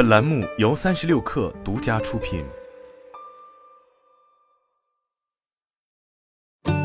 本栏目由三十六氪独家出品。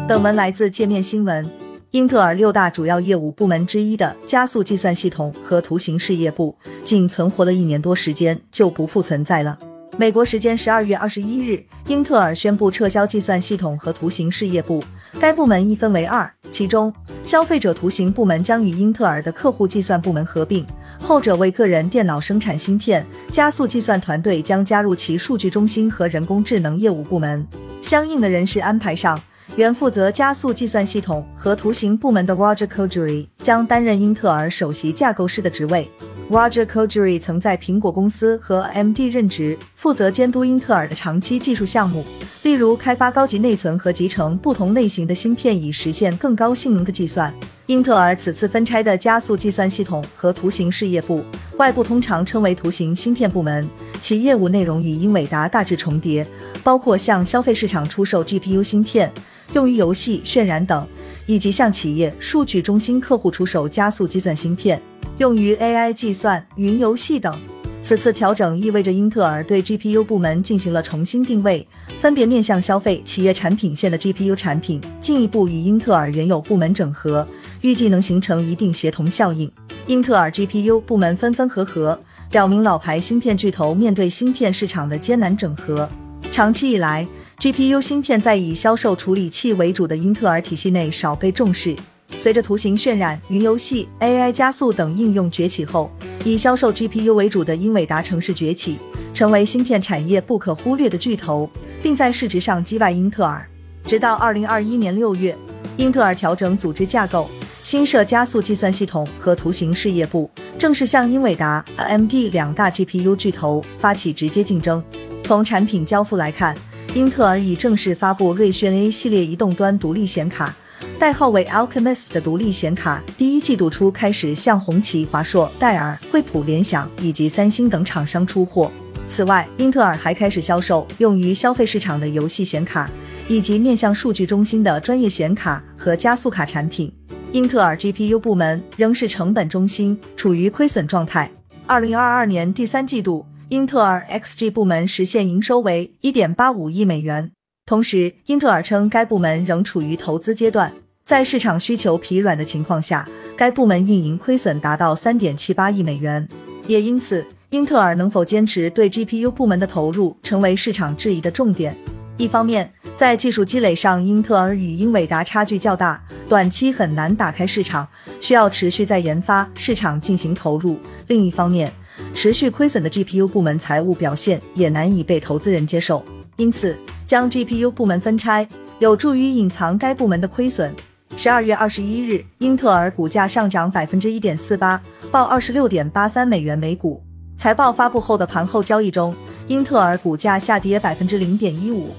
本文来自界面新闻。英特尔六大主要业务部门之一的加速计算系统和图形事业部，仅存活了一年多时间就不复存在了。美国时间十二月二十一日，英特尔宣布撤销计算系统和图形事业部，该部门一分为二，其中消费者图形部门将与英特尔的客户计算部门合并，后者为个人电脑生产芯片，加速计算团队将加入其数据中心和人工智能业务部门。相应的人事安排上，原负责加速计算系统和图形部门的 Roger Coduri 将担任英特尔首席架构师的职位。Roger Coduri 曾在苹果公司和 MD 任职，负责监督英特尔的长期技术项目，例如开发高级内存和集成不同类型的芯片，以实现更高性能的计算。英特尔此次分拆的加速计算系统和图形事业部，外部通常称为图形芯片部门，其业务内容与英伟达大致重叠，包括向消费市场出售 GPU 芯片，用于游戏渲染等，以及向企业数据中心客户出售加速计算芯片。用于 AI 计算、云游戏等。此次调整意味着英特尔对 GPU 部门进行了重新定位，分别面向消费、企业产品线的 GPU 产品，进一步与英特尔原有部门整合，预计能形成一定协同效应。英特尔 GPU 部门分分合合，表明老牌芯片巨头面对芯片市场的艰难整合。长期以来，GPU 芯片在以销售处理器为主的英特尔体系内少被重视。随着图形渲染、云游戏、AI 加速等应用崛起后，以销售 GPU 为主的英伟达乘势崛起，成为芯片产业不可忽略的巨头，并在市值上击败英特尔。直到二零二一年六月，英特尔调整组织架构，新设加速计算系统和图形事业部，正式向英伟达、AMD 两大 GPU 巨头发起直接竞争。从产品交付来看，英特尔已正式发布锐炫 A 系列移动端独立显卡。代号为 Alchemist 的独立显卡，第一季度初开始向红旗、华硕、戴尔、惠普、联想以及三星等厂商出货。此外，英特尔还开始销售用于消费市场的游戏显卡，以及面向数据中心的专业显卡和加速卡产品。英特尔 GPU 部门仍是成本中心，处于亏损状态。二零二二年第三季度，英特尔 XG 部门实现营收为一点八五亿美元。同时，英特尔称该部门仍处于投资阶段，在市场需求疲软的情况下，该部门运营亏损达到三点七八亿美元。也因此，英特尔能否坚持对 GPU 部门的投入，成为市场质疑的重点。一方面，在技术积累上，英特尔与英伟达差距较大，短期很难打开市场，需要持续在研发市场进行投入；另一方面，持续亏损的 GPU 部门财务表现也难以被投资人接受。因此，将 GPU 部门分拆，有助于隐藏该部门的亏损。十二月二十一日，英特尔股价上涨百分之一点四八，报二十六点八三美元每股。财报发布后的盘后交易中，英特尔股价下跌百分之零点一五。